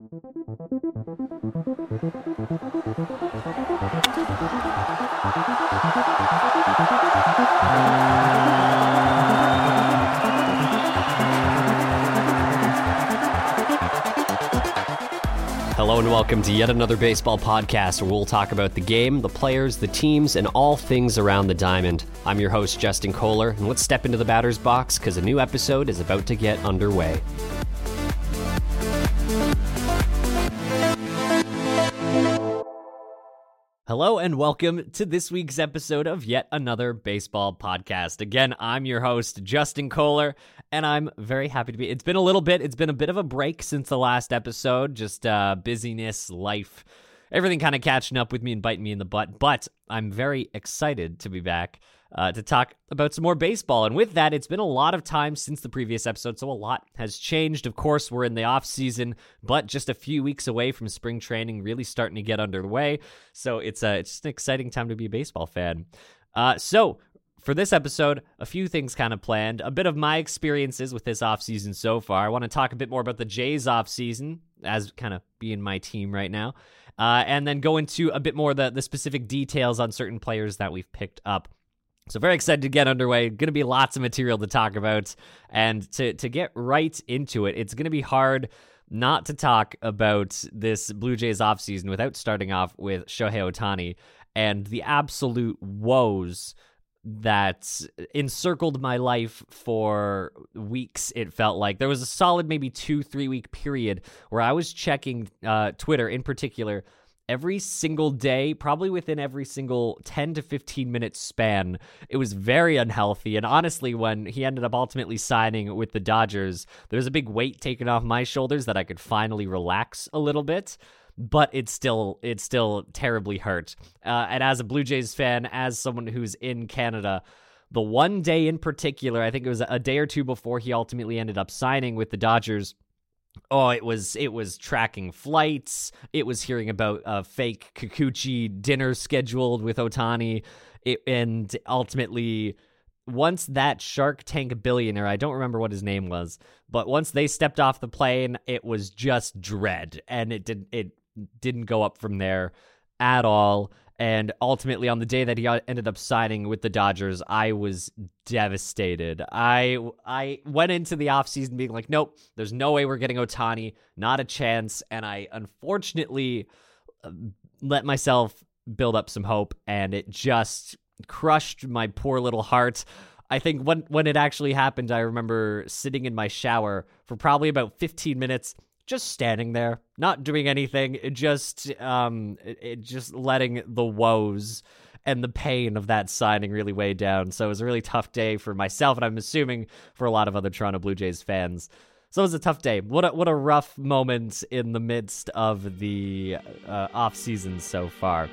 Hello and welcome to yet another baseball podcast where we'll talk about the game, the players, the teams, and all things around the diamond. I'm your host, Justin Koehler, and let's step into the batter's box because a new episode is about to get underway. Hello and welcome to this week's episode of yet another baseball podcast. Again, I'm your host, Justin Koehler, and I'm very happy to be. It's been a little bit, it's been a bit of a break since the last episode, just uh, busyness, life, everything kind of catching up with me and biting me in the butt. But I'm very excited to be back uh, to talk about some more baseball. And with that, it's been a lot of time since the previous episode, so a lot has changed. Of course, we're in the off season, but just a few weeks away from spring training, really starting to get underway. So it's a it's just an exciting time to be a baseball fan. Uh, so for this episode, a few things kind of planned. A bit of my experiences with this offseason so far. I want to talk a bit more about the Jays offseason as kind of being my team right now. Uh, and then go into a bit more the, the specific details on certain players that we've picked up. So very excited to get underway. Going to be lots of material to talk about, and to to get right into it, it's going to be hard not to talk about this Blue Jays offseason without starting off with Shohei Ohtani and the absolute woes that encircled my life for weeks it felt like there was a solid maybe two three week period where i was checking uh, twitter in particular every single day, probably within every single 10 to 15 minute span. It was very unhealthy. And honestly, when he ended up ultimately signing with the Dodgers, there was a big weight taken off my shoulders that I could finally relax a little bit. But it's still it's still terribly hurt. Uh, and as a Blue Jays fan, as someone who's in Canada, the one day in particular, I think it was a day or two before he ultimately ended up signing with the Dodgers Oh, it was it was tracking flights. It was hearing about a fake Kikuchi dinner scheduled with Ohtani. it, and ultimately, once that Shark Tank billionaire, I don't remember what his name was, but once they stepped off the plane, it was just dread, and it did it didn't go up from there at all. And ultimately, on the day that he ended up signing with the Dodgers, I was devastated. I I went into the offseason being like, nope, there's no way we're getting Ohtani, not a chance. And I unfortunately uh, let myself build up some hope, and it just crushed my poor little heart. I think when when it actually happened, I remember sitting in my shower for probably about 15 minutes just standing there, not doing anything, just um, it, just letting the woes and the pain of that signing really weigh down. So it was a really tough day for myself, and I'm assuming for a lot of other Toronto Blue Jays fans. So it was a tough day. What a, what a rough moment in the midst of the uh, off season so far.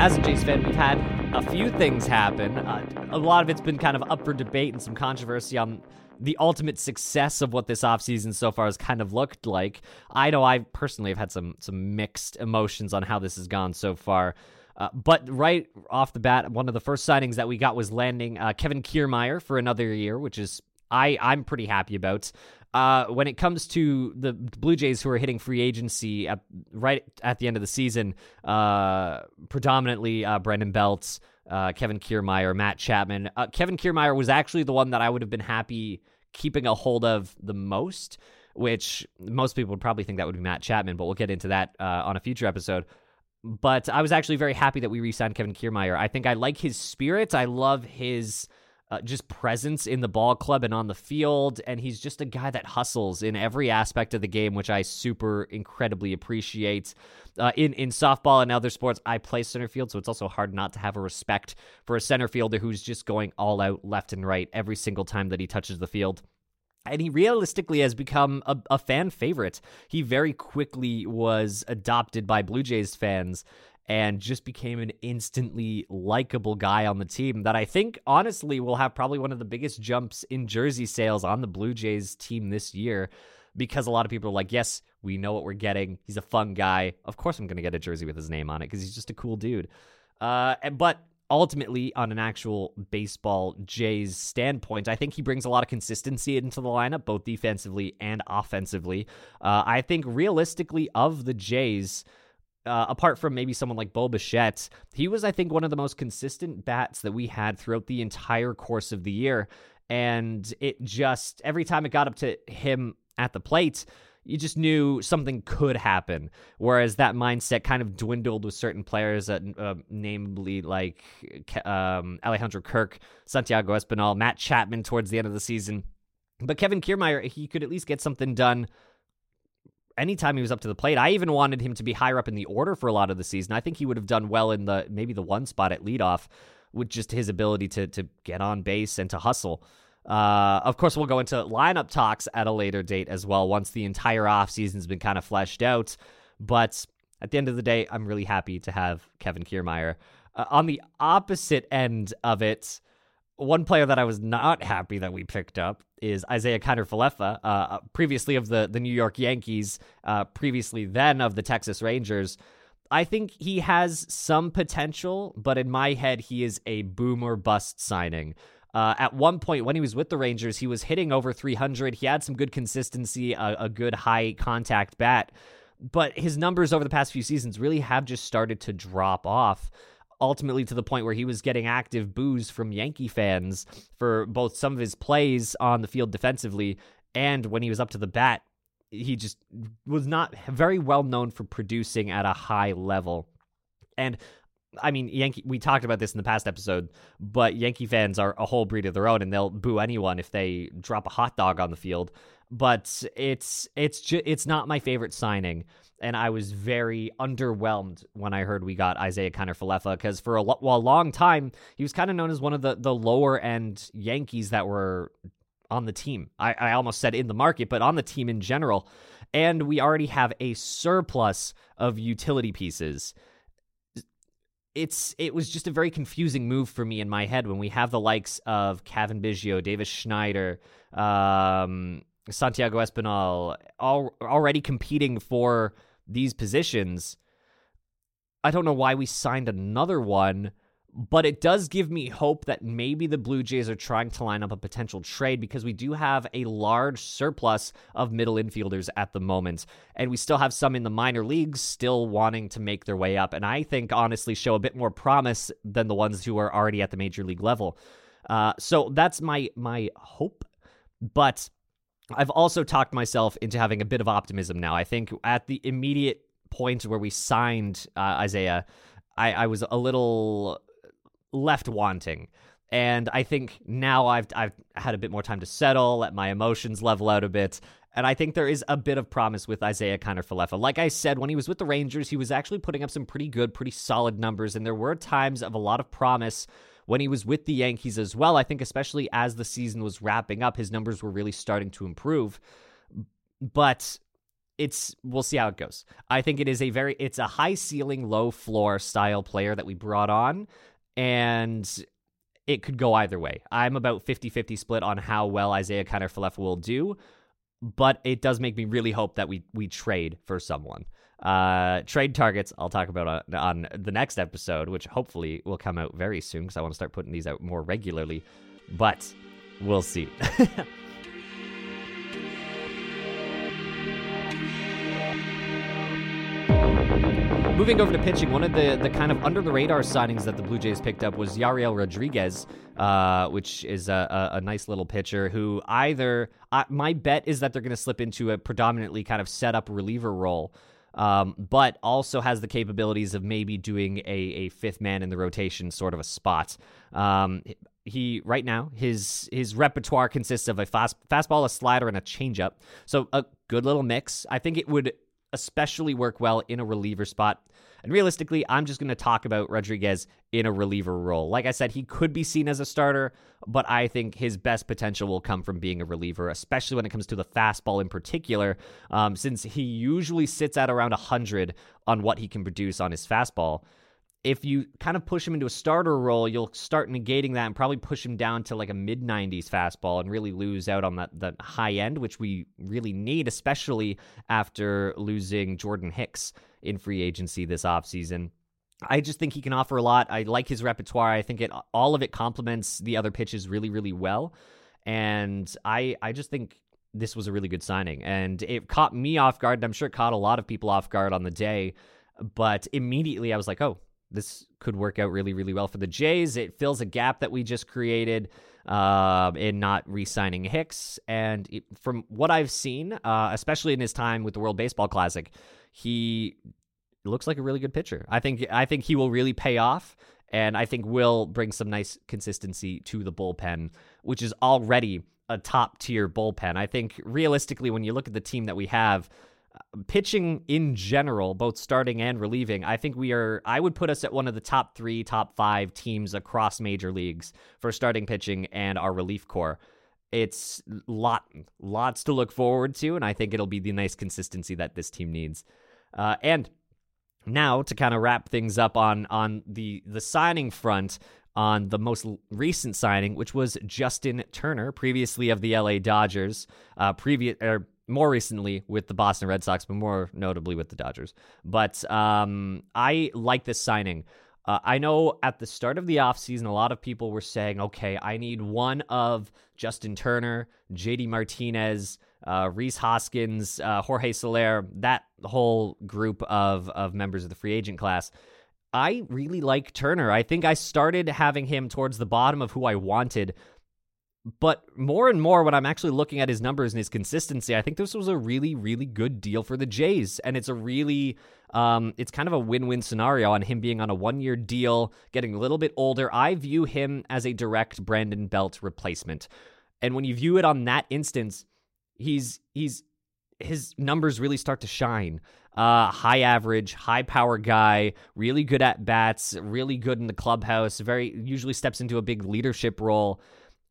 As a Jays fan, we've had a few things happen. Uh, a lot of it's been kind of up for debate and some controversy on the ultimate success of what this offseason so far has kind of looked like. I know I personally have had some some mixed emotions on how this has gone so far. Uh, but right off the bat, one of the first signings that we got was landing uh, Kevin Kiermaier for another year, which is I I'm pretty happy about. Uh, when it comes to the Blue Jays who are hitting free agency at, right at the end of the season, uh, predominantly uh, Brandon Belt, uh, Kevin Kiermaier, Matt Chapman. Uh, Kevin Kiermaier was actually the one that I would have been happy keeping a hold of the most, which most people would probably think that would be Matt Chapman, but we'll get into that uh, on a future episode. But I was actually very happy that we re signed Kevin Kiermaier. I think I like his spirit. I love his uh, just presence in the ball club and on the field. And he's just a guy that hustles in every aspect of the game, which I super incredibly appreciate. Uh, in in softball and other sports, I play center field, so it's also hard not to have a respect for a center fielder who's just going all out left and right every single time that he touches the field. And he realistically has become a, a, fan favorite. He very quickly was adopted by Blue Jays fans and just became an instantly likable guy on the team that I think honestly will have probably one of the biggest jumps in jersey sales on the Blue Jays team this year because a lot of people are like, yes, we know what we're getting. He's a fun guy. Of course, I'm going to get a jersey with his name on it because he's just a cool dude. Uh, but ultimately, on an actual baseball Jays standpoint, I think he brings a lot of consistency into the lineup, both defensively and offensively. Uh, I think realistically, of the Jays, uh, apart from maybe someone like Bo Bichette, he was, I think, one of the most consistent bats that we had throughout the entire course of the year. And it just, every time it got up to him at the plate, you just knew something could happen. Whereas that mindset kind of dwindled with certain players, uh, uh, namely like um, Alejandro Kirk, Santiago Espinal, Matt Chapman towards the end of the season. But Kevin Kiermaier, he could at least get something done anytime he was up to the plate. I even wanted him to be higher up in the order for a lot of the season. I think he would have done well in the maybe the one spot at leadoff with just his ability to to get on base and to hustle. Uh, of course, we'll go into lineup talks at a later date as well once the entire offseason's been kind of fleshed out. But at the end of the day, I'm really happy to have Kevin Kiermaier. Uh, on the opposite end of it, one player that I was not happy that we picked up is Isiah Kiner uh, uh, previously of the, the New York Yankees, uh, previously then of the Texas Rangers. I think he has some potential, but in my head, he is a boomer bust signing. Uh, at one point, when he was with the Rangers, he was hitting over 300. He had some good consistency, a, a good high contact bat, but his numbers over the past few seasons really have just started to drop off ultimately to the point where he was getting active boos from Yankee fans for both some of his plays on the field defensively and when he was up to the bat. He just was not very well known for producing at a high level. And I mean, Yankee. We talked about this in the past episode, but Yankee fans are a whole breed of their own, and they'll boo anyone if they drop a hot dog on the field. But it's it's ju- it's not my favorite signing and I was very underwhelmed when I heard we got Isiah Kiner Falefa because for a, lo- well, a long time he was kind of known as one of the the lower end Yankees that were on the team. I, I almost said in the market, but on the team in general. And we already have a surplus of utility pieces. It's it was just a very confusing move for me in my head when we have the likes of Cavan Biggio, Davis Schneider, um, Santiago Espinal, all, already competing for these positions. I don't know why we signed another one, but it does give me hope that maybe the Blue Jays are trying to line up a potential trade because we do have a large surplus of middle infielders at the moment. And we still have some in the minor leagues still wanting to make their way up. And I think, honestly, show a bit more promise than the ones who are already at the major league level. Uh, so that's my my hope. But I've also talked myself into having a bit of optimism now. I think at the immediate point where we signed uh, Isiah, I, I was a little left wanting. And I think now I've I've had a bit more time to settle, let my emotions level out a bit, and I think there is a bit of promise with Isiah Kiner Falefa. Like I said, when he was with the Rangers, he was actually putting up some pretty good, pretty solid numbers, and there were times of a lot of promise when he was with the Yankees as well. I think, especially as the season was wrapping up, his numbers were really starting to improve. But it's we'll see how it goes. I think it is a very it's a high ceiling, low floor style player that we brought on, and it could go either way. I'm about 50-50 split on how well Isiah Kiner Falefa will do, but it does make me really hope that we we trade for someone. Uh, trade targets I'll talk about on, on the next episode, which hopefully will come out very soon because I want to start putting these out more regularly. But we'll see. Moving over to pitching, one of the, the kind of under the radar signings that the Blue Jays picked up was Yariel Rodriguez, uh, which is a, a, a, nice little pitcher who either, my bet is that they're going to slip into a predominantly kind of set up reliever role um, but also has the capabilities of maybe doing a, a fifth man in the rotation sort of a spot. Um, he right now his his repertoire consists of a fast fastball, a slider, and a changeup. So a good little mix. I think it would especially work well in a reliever spot. And realistically, I'm just going to talk about Rodriguez in a reliever role. Like I said, he could be seen as a starter, but I think his best potential will come from being a reliever, especially when it comes to the fastball in particular, um, since he usually sits at around 100 on what he can produce on his fastball if you kind of push him into a starter role, you'll start negating that and probably push him down to like a mid 90s fastball and really lose out on that, that high end, which we really need, especially after losing Jordan Hicks in free agency this offseason. I just think he can offer a lot. I like his repertoire. I think it all of it complements the other pitches really, really well. And I I just think this was a really good signing. And it caught me off guard, and I'm sure it caught a lot of people off guard on the day. But immediately I was like, oh, this could work out really, really well for the Jays. It fills a gap that we just created uh, in not re-signing Hicks. And from what I've seen, uh, especially in his time with the World Baseball Classic, he looks like a really good pitcher. I think I think he will really pay off, and I think will bring some nice consistency to the bullpen, which is already a top tier bullpen. I think realistically, when you look at the team that we have, pitching in general, both starting and relieving, I think we are. I would put us at one of the top three, top five teams across major leagues for starting pitching and our relief corps. It's lot lots to look forward to, and I think it'll be the nice consistency that this team needs. Uh, and now to kind of wrap things up on on the the signing front, on the most recent signing, which was Justin Turner, previously of the LA Dodgers, uh, previous or more recently with the Boston Red Sox, but more notably with the Dodgers. But um, I like this signing. Uh, I know at the start of the offseason, a lot of people were saying, okay, I need one of Justin Turner, JD Martinez, uh, Rhys Hoskins, uh, Jorge Soler, that whole group of, of members of the free agent class. I really like Turner. I think I started having him towards the bottom of who I wanted. But more and more, when I'm actually looking at his numbers and his consistency, I think this was a really, really good deal for the Jays. And it's a really, um, it's kind of a win win scenario on him being on a one year deal, getting a little bit older. I view him as a direct Brandon Belt replacement. And when you view it on that instance, he's, he's, his numbers really start to shine. Uh, high average, high power guy, really good at bats, really good in the clubhouse, very usually steps into a big leadership role.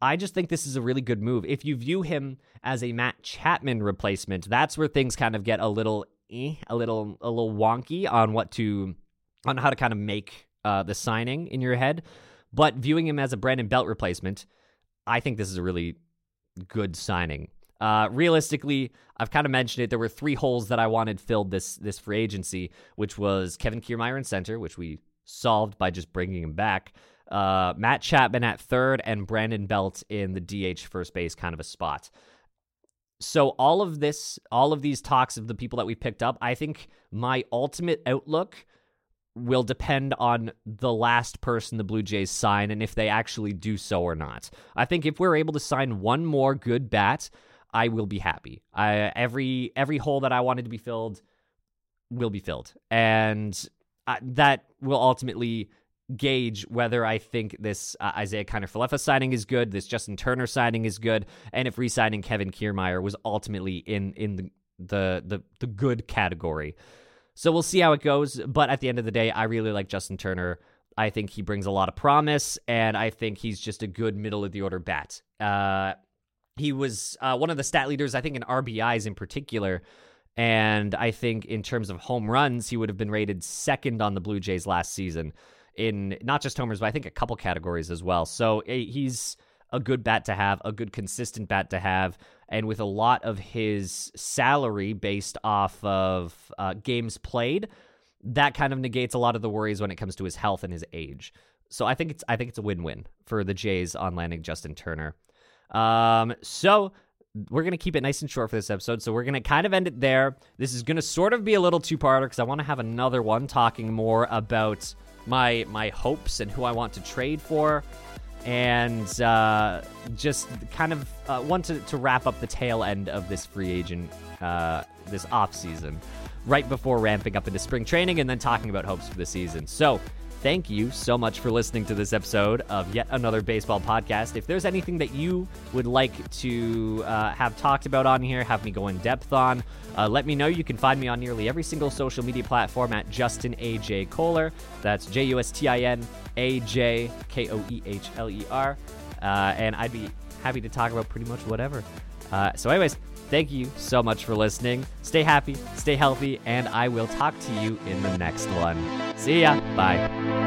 I just think this is a really good move. If you view him as a Matt Chapman replacement, that's where things kind of get a little eh, a little a little wonky on what to on how to kind of make uh, the signing in your head. But viewing him as a Brandon Belt replacement, I think this is a really good signing. Uh, realistically, I've kind of mentioned it. There were three holes that I wanted filled this this free agency, which was Kevin Kiermaier in center, which we solved by just bringing him back. Uh, Matt Chapman at third and Brandon Belt in the DH first base kind of a spot. So all of this, all of these talks of the people that we picked up, I think my ultimate outlook will depend on the last person the Blue Jays sign and if they actually do so or not. I think if we're able to sign one more good bat I will be happy. I, every every hole that I wanted to be filled will be filled, and uh, that will ultimately gauge whether I think this uh, Isiah Kiner-Falefa signing is good, this Justin Turner signing is good, and if re-signing Kevin Kiermaier was ultimately in in the the the, the good category. So we'll see how it goes. But at the end of the day, I really like Justin Turner. I think he brings a lot of promise, and I think he's just a good middle of the order bat. Uh, he was uh, one of the stat leaders, I think, in RBIs in particular. And I think in terms of home runs, he would have been rated second on the Blue Jays last season in not just homers, but I think a couple categories as well. So eh, he's a good bat to have, a good consistent bat to have. And with a lot of his salary based off of uh, games played, that kind of negates a lot of the worries when it comes to his health and his age. So I think it's I think it's a win-win for the Jays on landing Justin Turner. Um, so we're going to keep it nice and short for this episode. So we're going to kind of end it there. This is going to sort of be a little two-parter because I want to have another one talking more about my my hopes and who I want to trade for, and uh, just kind of uh, want to, to wrap up the tail end of this free agent uh, this off season, right before ramping up into spring training, and then talking about hopes for the season. So thank you so much for listening to this episode of yet another baseball podcast. If there's anything that you would like to uh, have talked about on here, have me go in depth on, uh, let me know. You can find me on nearly every single social media platform at Justin A.J. Koehler. That's J U S T I N A J K O E H L E R. Uh, and I'd be happy to talk about pretty much whatever. Uh, so, anyways, Thank you so much for listening. Stay happy, stay healthy, and I will talk to you in the next one. See ya. Bye.